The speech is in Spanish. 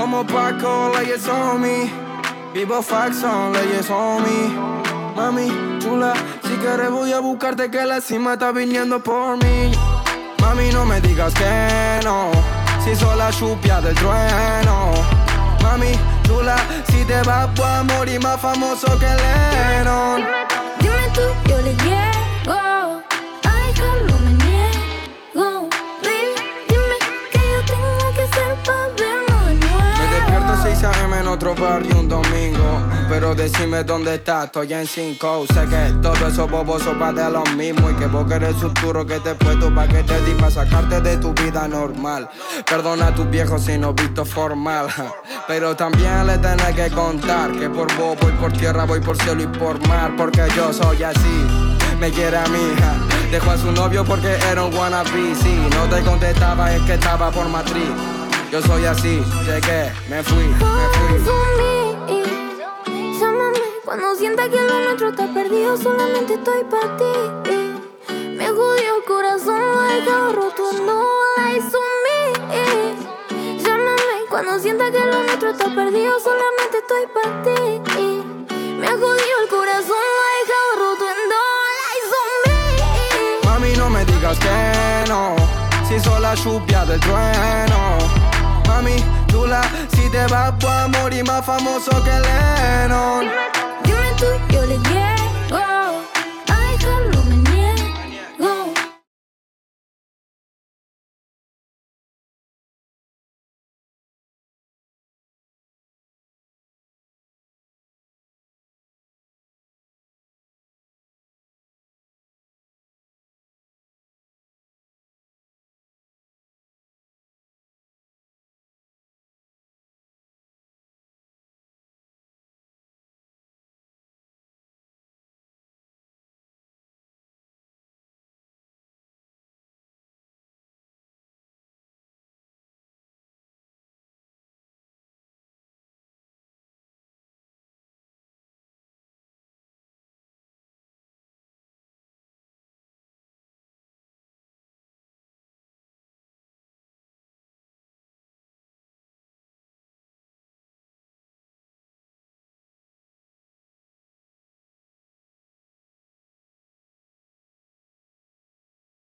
Como Paco, leyes on me. Vivo faxon, leyes on me. Mami, chula, si quieres voy a buscarte que la cima está viniendo por mí. Mami, no me digas que no, si soy la chupia del trueno. Mami, chula, si te vas voy a morir más famoso que Lennon. En otro barrio un domingo. Pero decime dónde estás, estoy en 5. Sé que todo eso boboso va de lo mismo. Y que vos querés futuro que te puesto pa' que te di sacarte de tu vida normal. Perdona a tus viejos si no visto formal. Pero también le tenés que contar que por vos voy por tierra, voy por cielo y por mar. Porque yo soy así, me quiere a mi hija. Dejó a su novio porque era un wannabe. Si no te contestaba, es que estaba por matriz. Yo soy así, llegué, me fui, me fui. Llámame cuando sienta que lo nuestro está perdido. Solamente estoy para ti. Me jodió el corazón, lo he dejado roto. No on me. Llámame cuando sienta que lo nuestro está perdido. Solamente estoy para ti. Me jodió el corazón, lo he dejado roto. No on me. Mami, no me digas que no, si soy la lluvia del trueno mami chula. Si te vas, voy a morir más famoso que Lennon. Dime, dime tú, yo le llevo.